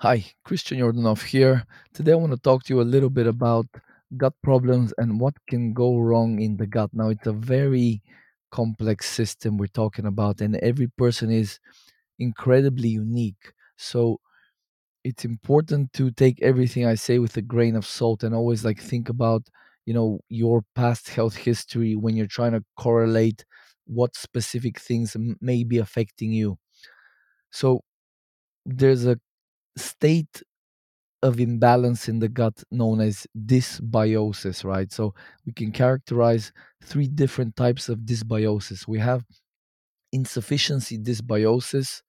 Hi, Christian Yordanov here. Today I want to talk to you a little bit about gut problems and what can go wrong in the gut. Now, it's a very complex system we're talking about, and every person is incredibly unique. So, it's important to take everything I say with a grain of salt and always like think about, you know, your past health history when you're trying to correlate what specific things may be affecting you. So, there's a state of imbalance in the gut known as dysbiosis, right? So we can characterize three different types of dysbiosis. We have insufficiency dysbiosis,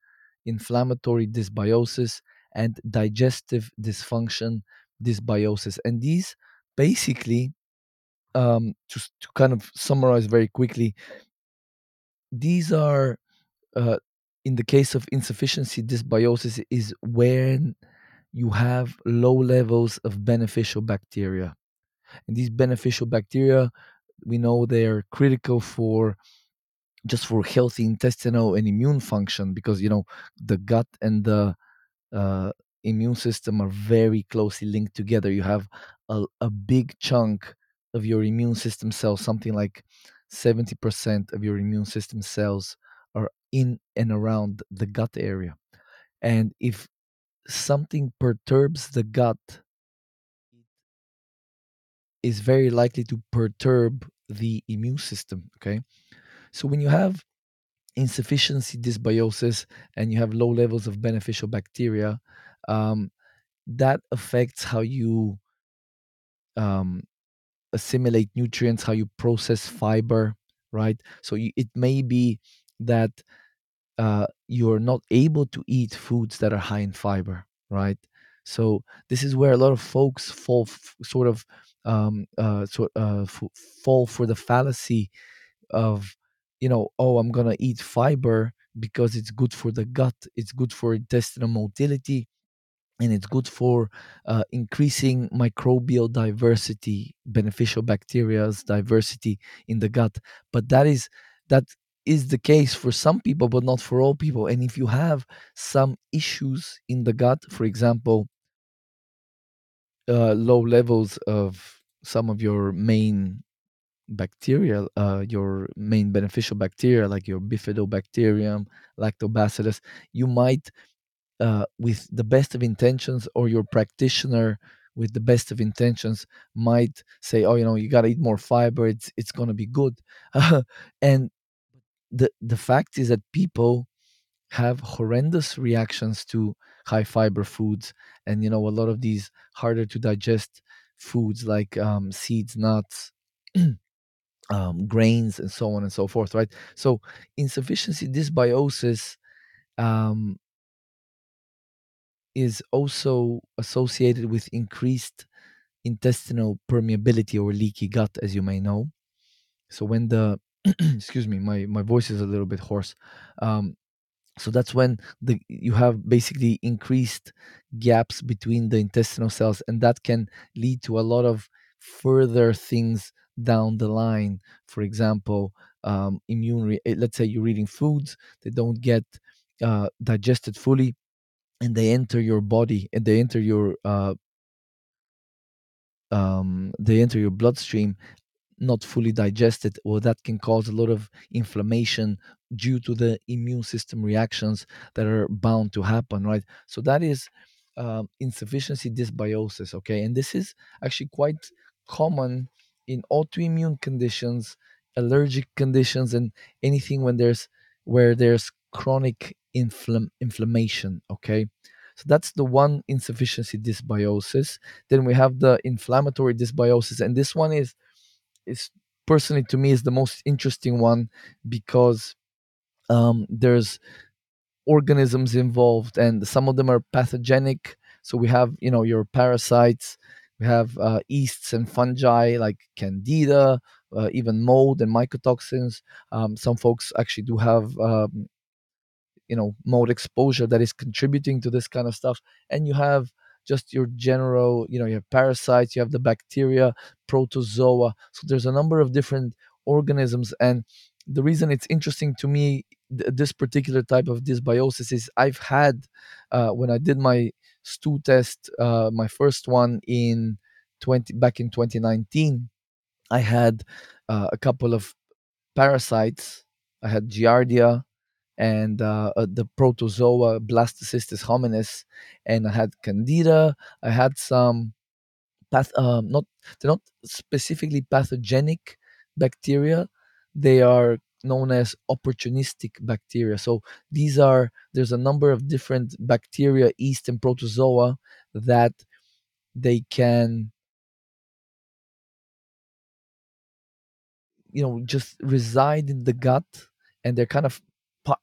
inflammatory dysbiosis, and digestive dysfunction dysbiosis. And these basically, um, just to kind of summarize very quickly, these are, uh, in the case of insufficiency dysbiosis, is when you have low levels of beneficial bacteria. And these beneficial bacteria, we know they're critical for just for healthy intestinal and immune function because you know the gut and the uh, immune system are very closely linked together. You have a, a big chunk of your immune system cells, something like 70% of your immune system cells are in and around the gut area. And if something perturbs the gut, is very likely to perturb the immune system. Okay. So when you have insufficiency dysbiosis and you have low levels of beneficial bacteria, um, that affects how you um, assimilate nutrients, how you process fiber, right? So you, it may be that uh, you're not able to eat foods that are high in fiber, right? So this is where a lot of folks fall f- sort of um, uh, sort uh, f- fall for the fallacy of you know oh I'm gonna eat fiber because it's good for the gut, it's good for intestinal motility, and it's good for uh, increasing microbial diversity beneficial bacteria's diversity in the gut but that is that is the case for some people but not for all people. And if you have some issues in the gut for example uh, low levels of some of your main bacteria uh, your main beneficial bacteria like your bifidobacterium lactobacillus you might uh, with the best of intentions or your practitioner with the best of intentions might say oh you know you got to eat more fiber. It's it's going to be good. And the the fact is that people have horrendous reactions to high fiber foods and you know a lot of these harder to digest foods like um, seeds nuts um, grains and so on and so forth right so insufficiency dysbiosis um, is also associated with increased intestinal permeability or leaky gut, as you may know. So when the excuse me, my my voice is a little bit hoarse. Um, so that's when the you have basically increased gaps between the intestinal cells, and that can lead to a lot of further things down the line. For example, um, immune. Re- eh, let's say you're eating foods that don't get uh, digested fully and they enter your body and they enter your uh, um, they enter your bloodstream not fully digested or that can cause a lot of inflammation due to the immune system reactions that are bound to happen right? So that is um, insufficiency dysbiosis okay? And this is actually quite common in autoimmune conditions allergic conditions and anything when there's where there's chronic inflam- inflammation okay? So that's the one insufficiency dysbiosis. Then we have the inflammatory dysbiosis and this one is is personally to me is the most interesting one because um, there's organisms involved and some of them are pathogenic. So we have you know your parasites we have uh, yeasts and fungi like candida uh, even mold and mycotoxins. Um, some folks actually do have um, you know mold exposure that is contributing to this kind of stuff. And you have just your general you know you have parasites you have the bacteria protozoa so there's a number of different organisms and the reason it's interesting to me th- this particular type of dysbiosis is i've had uh, when i did my stool test, uh, my first one in 20 back in 2019, I had uh, a couple of parasites. I had Giardia and uh, uh, the protozoa Blastocystis hominis, and I had Candida. I had some path, um, not they're not specifically pathogenic bacteria. They are known as opportunistic bacteria. So these are there's a number of different bacteria, yeast, and protozoa that they can you know just reside in the gut and they're kind of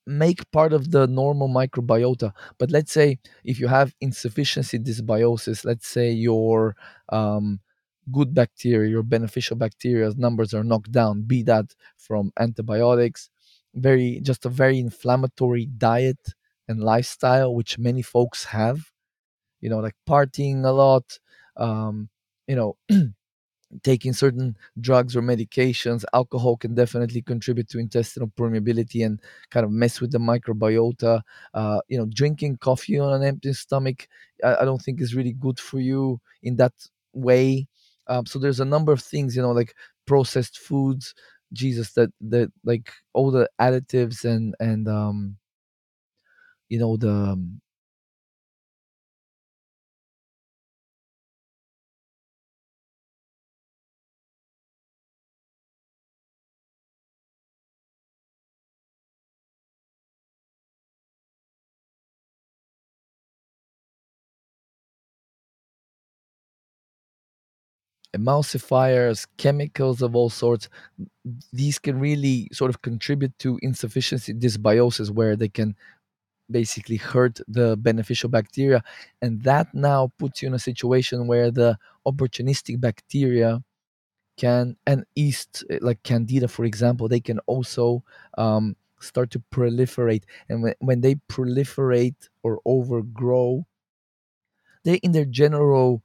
make part of the normal microbiota. But let's say if you have insufficiency dysbiosis let's say your um, good bacteria your beneficial bacteria numbers are knocked down be that from antibiotics very just a very inflammatory diet and lifestyle which many folks have you know like partying a lot um, you know taking certain drugs or medications alcohol can definitely contribute to intestinal permeability and kind of mess with the microbiota. Uh, you know drinking coffee on an empty stomach I, I don't think is really good for you in that way. Um, so there's a number of things you know like processed foods jesus that that like all the additives and and um you know the emulsifiers chemicals of all sorts these can really sort of contribute to insufficiency dysbiosis where they can basically hurt the beneficial bacteria. And that now puts you in a situation where the opportunistic bacteria can and yeast eh, like candida for example they can also um, start to proliferate. And when, when they proliferate or overgrow they in their general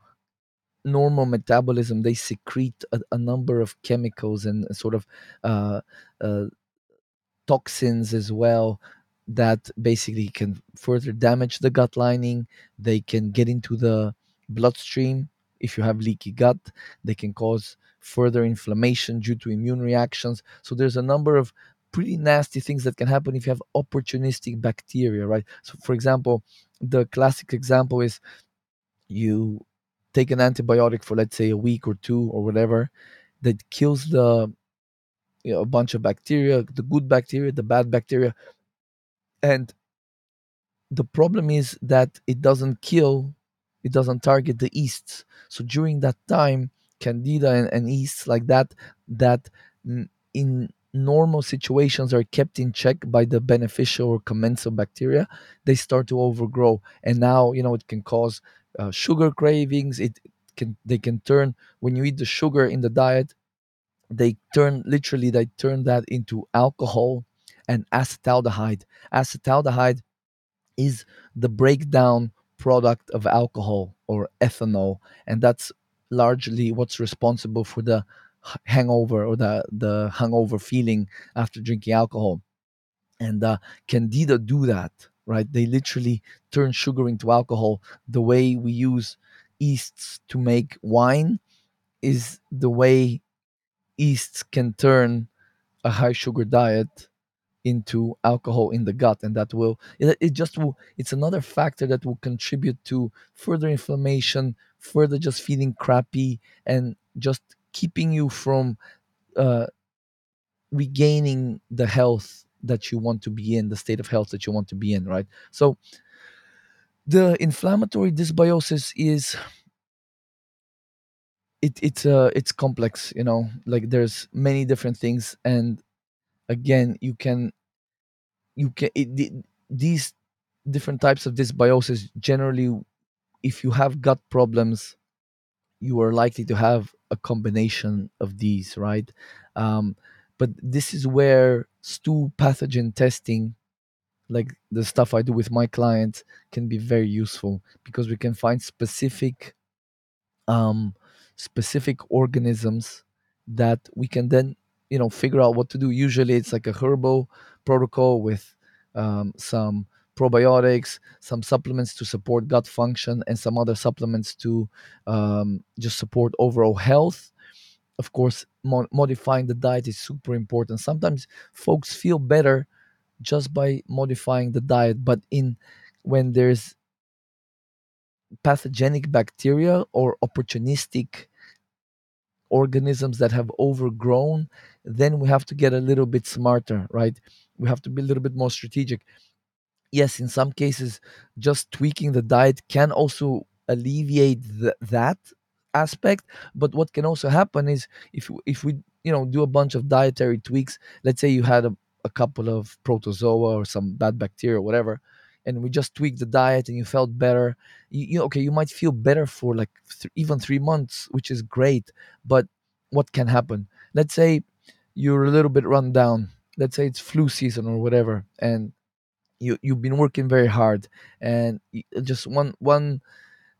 normal metabolism they secrete a, a number of chemicals and sort of uh, uh, toxins as well that basically can further damage the gut lining. They can get into the bloodstream if you have leaky gut. They can cause further inflammation due to immune reactions. So there's a number of pretty nasty things that can happen if you have opportunistic bacteria, right? So for example, the classic example is you take an antibiotic for let's say a week or two or whatever that kills the you know, a bunch of bacteria, the good bacteria, the bad bacteria, and the problem is that it doesn't kill, it doesn't target the yeasts. So during that time, candida and, and yeasts like that, that in normal situations are kept in check by the beneficial or commensal bacteria, they start to overgrow, and now you know it can cause uh, sugar cravings. It can they can turn when you eat the sugar in the diet they turn literally they turn that into alcohol and acetaldehyde acetaldehyde is the breakdown product of alcohol or ethanol and that's largely what's responsible for the hangover or the the hangover feeling after drinking alcohol and uh, candida do that right? They literally turn sugar into alcohol. The way we use yeasts to make wine is the way yeasts can turn a high sugar diet into alcohol in the gut and that will it, it just will it's another factor that will contribute to further inflammation further just feeling crappy and just keeping you from uh, regaining the health that you want to be in the state of health that you want to be in right? So the inflammatory dysbiosis is it, it's uh it's complex you know? Like there's many different things and again you can you can it, the, these different types of dysbiosis generally if you have gut problems you are likely to have a combination of these right? Um, but this is where stool pathogen testing like the stuff i do with my clients can be very useful because we can find specific um, specific organisms that we can then you know figure out what to do usually it's like a herbal protocol with um, some probiotics, some supplements to support gut function, and some other supplements to um, just support overall health. Of course, mo- modifying the diet is super important. Sometimes folks feel better just by modifying the diet, but in when there's pathogenic bacteria or opportunistic organisms that have overgrown, then we have to get a little bit smarter, right? We have to be a little bit more strategic. Yes, in some cases, just tweaking the diet can also alleviate th- that aspect. But what can also happen is if if we you know do a bunch of dietary tweaks, let's say you had a, a couple of protozoa or some bad bacteria or whatever, and we just tweaked the diet and you felt better. You, you okay? You might feel better for like th- even three months, which is great. But what can happen? Let's say you're a little bit run down. Let's say it's flu season or whatever, and you you've been working very hard, and just one one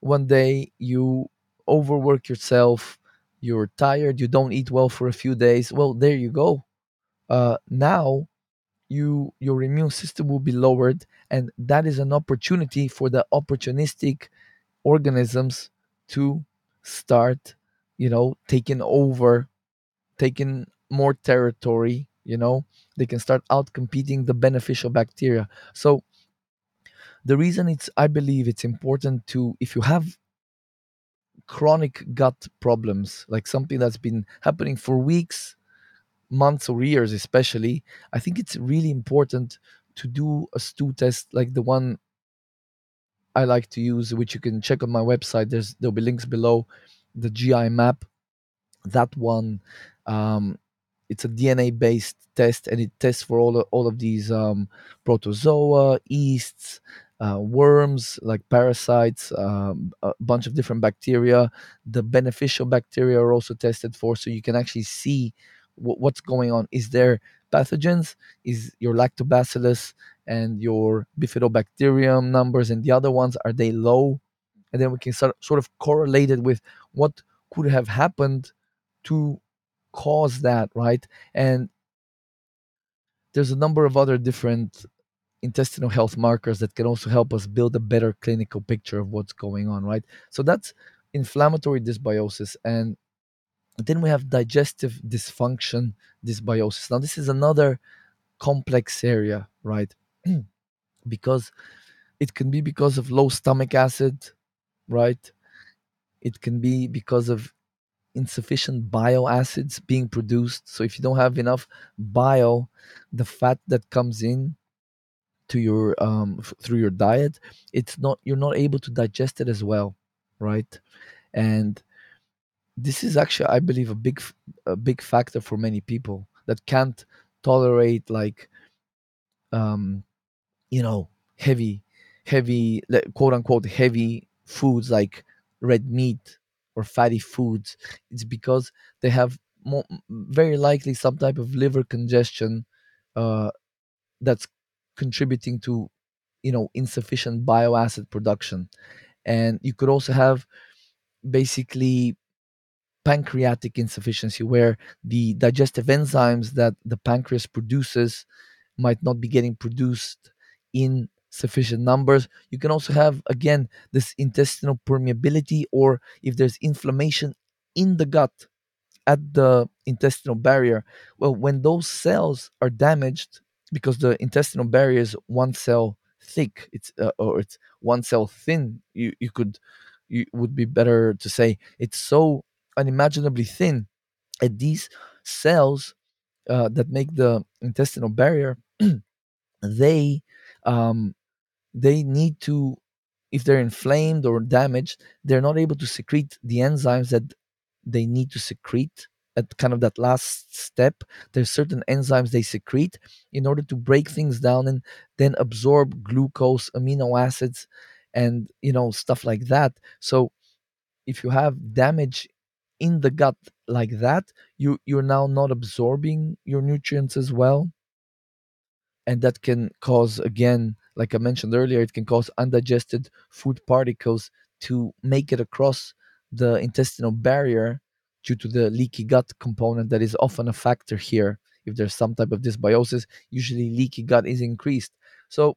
one day you overwork yourself. You're tired. You don't eat well for a few days. Well, there you go. Uh, now you your immune system will be lowered, and that is an opportunity for the opportunistic organisms to start, you know, taking over taking more territory you know they can start out competing the beneficial bacteria so the reason it's i believe it's important to if you have chronic gut problems like something that's been happening for weeks months or years especially i think it's really important to do a stool test like the one i like to use which you can check on my website. There's there'll be links below the GI map. That one um, it's a DNA based test and it tests for all of, all of these um, protozoa, yeasts, uh, worms like parasites, um, a bunch of different bacteria. The beneficial bacteria are also tested for, so you can actually see w- what's going on. Is there pathogens? Is your lactobacillus and your bifidobacterium numbers and the other ones are they low? And then we can sort sort of correlate it with what could have happened to cause that, right? And there's a number of other different intestinal health markers that can also help us build a better clinical picture of what's going on, right? So that's inflammatory dysbiosis. And then we have digestive dysfunction dysbiosis. Now, this is another complex area, right? because it can be because of low stomach acid, right? It can be because of insufficient bile acids being produced. So if you don't have enough bile, the fat that comes in to your um f- through your diet, it's not you're not able to digest it as well, right? And this is actually I believe a big a big factor for many people that can't tolerate like um you know heavy heavy quote unquote heavy foods like red meat or fatty foods it's because they have mo- very likely some type of liver congestion uh, that's contributing to you know insufficient bile acid production and you could also have basically pancreatic insufficiency where the digestive enzymes that the pancreas produces might not be getting produced in sufficient numbers. You can also have, again, this intestinal permeability, or if there's inflammation in the gut at the intestinal barrier. Well, when those cells are damaged, because the intestinal barrier is one cell thick, it's uh, or it's one cell thin. You you could you would be better to say it's so unimaginably thin, and these cells uh, that make the intestinal barrier they um, they need to if they're inflamed or damaged they're not able to secrete the enzymes that they need to secrete at kind of that last step there's certain enzymes they secrete in order to break things down and then absorb glucose amino acids and you know stuff like that. So if you have damage in the gut like that you you're now not absorbing your nutrients as well. And that can cause again like i mentioned earlier it can cause undigested food particles to make it across the intestinal barrier due to the leaky gut component that is often a factor here. If there's some type of dysbiosis usually leaky gut is increased. So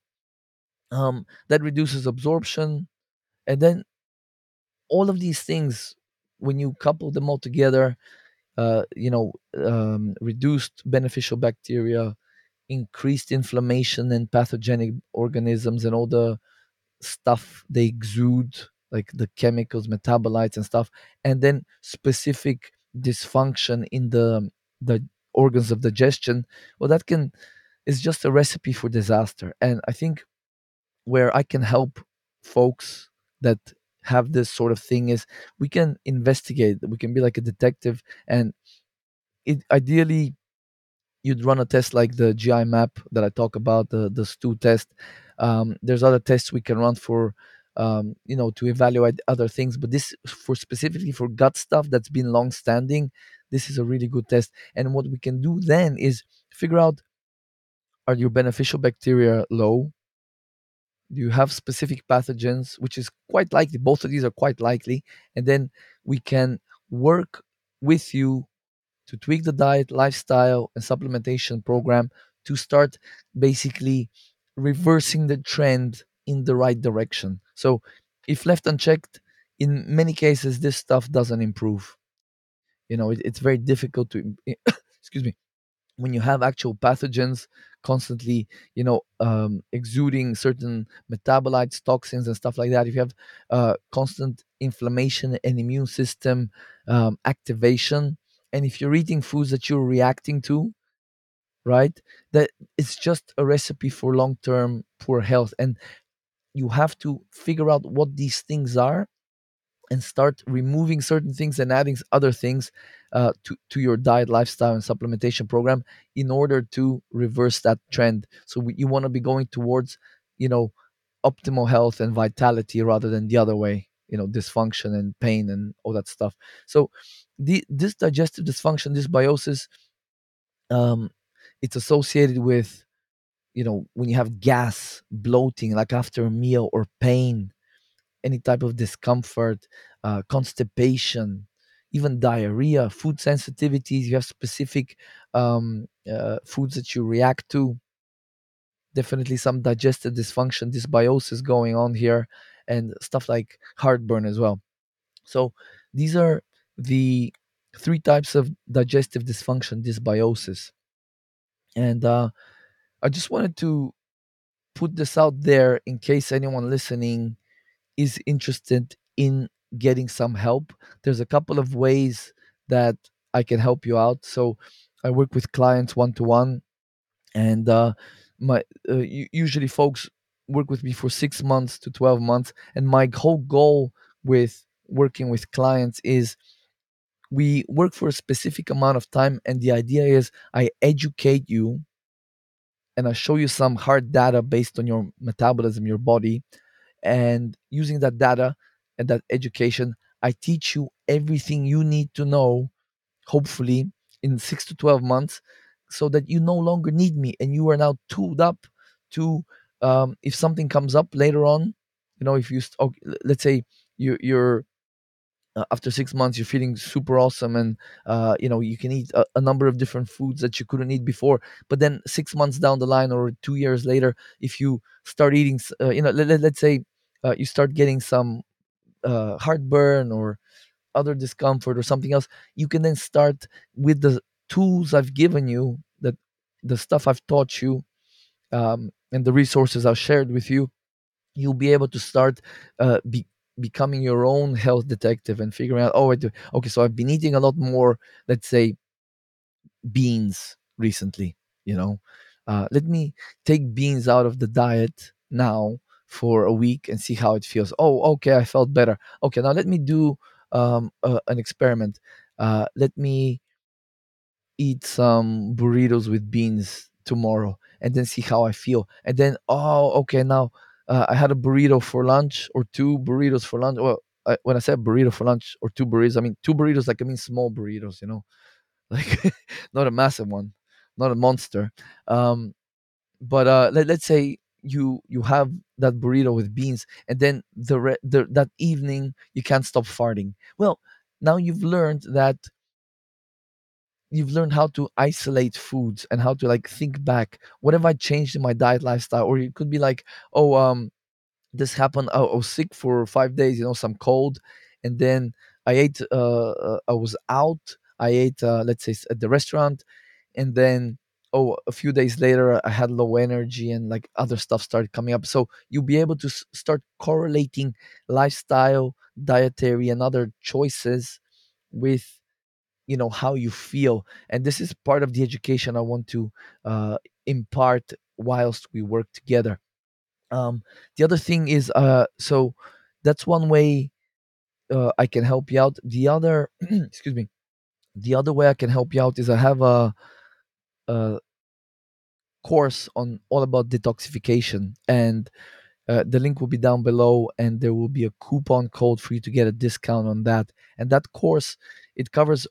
um, that reduces absorption. And then all of these things when you couple them all together uh, you know um, reduced beneficial bacteria increased inflammation and pathogenic organisms and all the stuff they exude like the chemicals metabolites and stuff and then specific dysfunction in the the organs of digestion well that can is just a recipe for disaster and i think where i can help folks that have this sort of thing is we can investigate we can be like a detective and it ideally you'd run a test like the GI map that I talk about, the the STU test. Um, there's other tests we can run for, um, you know, to evaluate other things. But this for specifically for gut stuff that's been long standing. This is a really good test. And what we can do then is figure out are your beneficial bacteria low? Do you have specific pathogens, which is quite likely? Both of these are quite likely. And then we can work with you to tweak the diet, lifestyle, and supplementation program to start basically reversing the trend in the right direction. So, if left unchecked, in many cases, this stuff doesn't improve. You know, it, it's very difficult to, excuse me, when you have actual pathogens constantly, you know, um, exuding certain metabolites, toxins, and stuff like that. If you have uh, constant inflammation and immune system um, activation, and if you're eating foods that you're reacting to right that it's just a recipe for long-term poor health and you have to figure out what these things are and start removing certain things and adding other things uh, to, to your diet lifestyle and supplementation program in order to reverse that trend. So we, you want to be going towards you know optimal health and vitality rather than the other way you know dysfunction and pain and all that stuff. So the, this digestive dysfunction dysbiosis um, it's associated with you know when you have gas bloating like after a meal or pain any type of discomfort uh, constipation even diarrhea food sensitivities you have specific um, uh, foods that you react to. Definitely some digestive dysfunction dysbiosis going on here and stuff like heartburn as well. So these are the three types of digestive dysfunction dysbiosis. And uh, i just wanted to put this out there in case anyone listening is interested in getting some help. There's a couple of ways that i can help you out. So i work with clients one to one and uh, my uh, usually folks work with me for six months to 12 months and my whole goal with working with clients is we work for a specific amount of time and the idea is i educate you and i show you some hard data based on your metabolism your body and using that data and that education i teach you everything you need to know hopefully in 6 to 12 months so that you no longer need me and you are now tooled up to um, if something comes up later on you know if you st- okay, let's say you, you're uh, after six months you're feeling super awesome and uh, you know you can eat a, a, number of different foods that you couldn't eat before. But then six months down the line or two years later if you start eating uh, you know let, let, us say uh, you start getting some uh, heartburn or other discomfort or something else you can then start with the tools i've given you that the stuff i've taught you um, and the resources i've shared with you you'll be able to start uh, be, becoming your own health detective and figuring out oh do, okay so i've been eating a lot more let's say beans recently you know? Uh, let me take beans out of the diet now for a week and see how it feels. Oh okay i felt better. Okay now let me do um, an experiment. Uh, let me eat some burritos with beans tomorrow and then see how i feel. And then oh okay now uh, I had a burrito for lunch or two burritos for lunch. Well, I, when I said burrito for lunch or two burritos, I mean two burritos, like I mean small burritos, you know, like not a massive one, not a monster. Um, but uh, let, let's say you you have that burrito with beans, and then the, re- the that evening you can't stop farting. Well, now you've learned that you've learned how to isolate foods and how to like think back. What have i changed in my diet lifestyle? Or it could be like oh um this happened i, I was sick for five days you know some cold and then i ate uh uh, i was out. I ate uh, let's say at the restaurant and then oh a few days later i had low energy and like other stuff started coming up. So you'll be able to s- start correlating lifestyle dietary and other choices with you know how you feel and this is part of the education i want to uh, impart whilst we work together. Um, the other thing is uh, so that's one way uh, i can help you out. The other excuse me the other way i can help you out is i have a, a course on all about detoxification and uh, the link will be down below and there will be a coupon code for you to get a discount on that. And that course it covers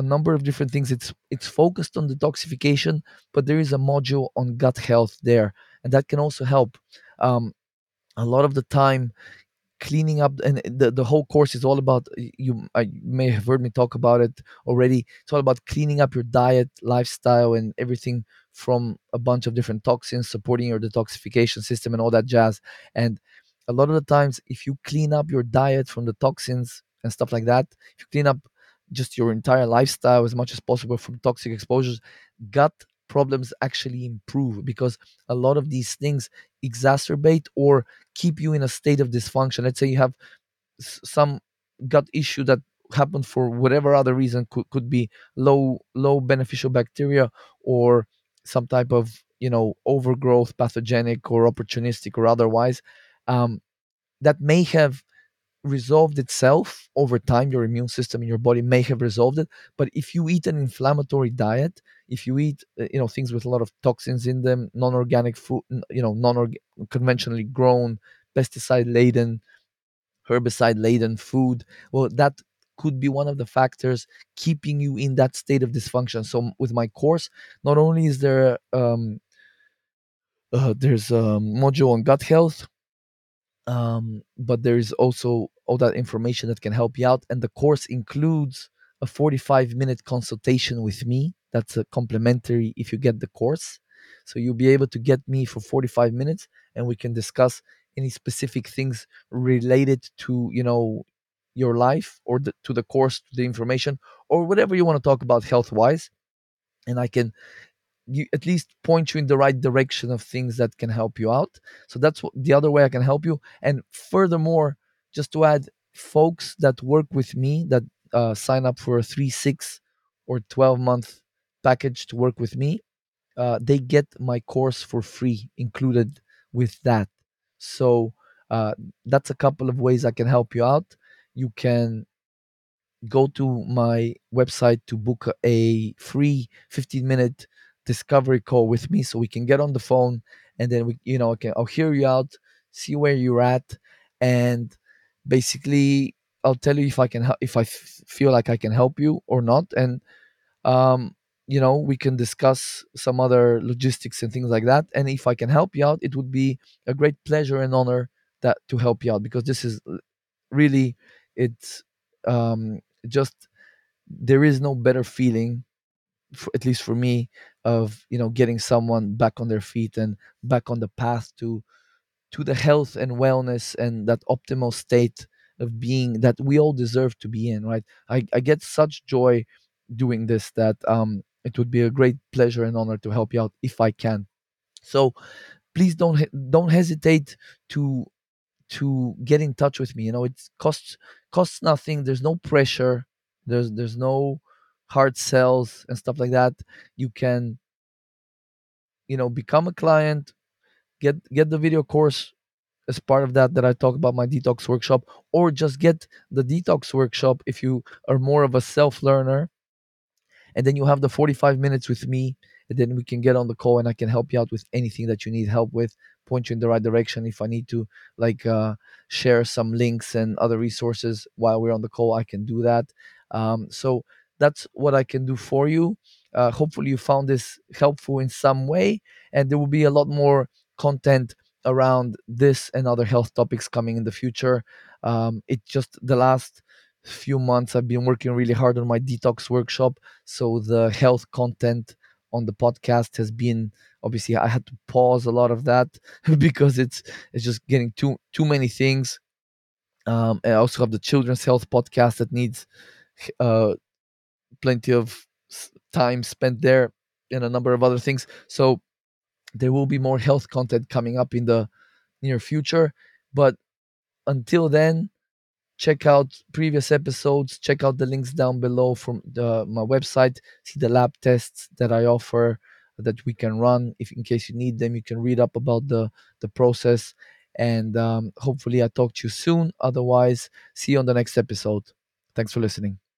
a number of different things. It's it's focused on detoxification but there is a module on gut health there and that can also help. Um, a lot of the time cleaning up and the, the whole course is all about you I may have heard me talk about it already. It's all about cleaning up your diet lifestyle and everything from a bunch of different toxins supporting your detoxification system and all that jazz. And a lot of the times if you clean up your diet from the toxins and stuff like that if you clean up just your entire lifestyle as much as possible from toxic exposures gut problems actually improve because a lot of these things exacerbate or keep you in a state of dysfunction. Let's say you have some gut issue that happened for whatever other reason could, could be low low beneficial bacteria or some type of you know overgrowth pathogenic or opportunistic or otherwise um, that may have resolved itself over time your immune system in your body may have resolved it but if you eat an inflammatory diet if you eat uh, you know things with a lot of toxins in them non-organic food you know non conventionally grown pesticide laden herbicide laden food well that could be one of the factors keeping you in that state of dysfunction. So with my course not only is there um uh, there's a module on gut health um, but there is also all that information that can help you out and the course includes a 45 minute consultation with me. That's a complimentary if you get the course. So you'll be able to get me for 45 minutes and we can discuss any specific things related to you know your life or the, to the course to the information or whatever you want to talk about health wise and i can you at least point you in the right direction of things that can help you out. So that's what, the other way I can help you. And furthermore, just to add, folks that work with me that uh, sign up for a three, six, or twelve month package to work with me, uh, they get my course for free included with that. So uh, that's a couple of ways I can help you out. You can go to my website to book a free 15 minute discovery call with me so we can get on the phone and then we you know okay I'll hear you out see where you're at and basically I'll tell you if I can if I f- feel like I can help you or not and um you know we can discuss some other logistics and things like that and if I can help you out it would be a great pleasure and honor that to help you out because this is really it's um just there is no better feeling for, at least for me of you know getting someone back on their feet and back on the path to to the health and wellness and that optimal state of being that we all deserve to be in right? I, I get such joy doing this that um it would be a great pleasure and honor to help you out if i can. So please don't don't hesitate to to get in touch with me you know? It costs costs nothing. There's no pressure. There's there's no hard sells and stuff like that you can you know become a client get get the video course as part of that that i talk about my detox workshop or just get the detox workshop if you are more of a self learner and then you have the 45 minutes with me and then we can get on the call and i can help you out with anything that you need help with point you in the right direction. If i need to like uh, share some links and other resources while we're on the call i can do that. Um, so that's what i can do for you uh, hopefully you found this helpful in some way and there will be a lot more content around this and other health topics coming in the future um, it just the last few months I've been working really hard on my detox workshop. So the health content on the podcast has been obviously I had to pause a lot of that because it's it's just getting too too many things. Um, I also have the children's health podcast that needs uh, plenty of time spent there and a number of other things. So there will be more health content coming up in the near future. But until then, check out previous episodes check out the links down below from the, my website see the lab tests that i offer that we can run if in case you need them you can read up about the the process and um, hopefully i talk to you soon otherwise see you on the next episode thanks for listening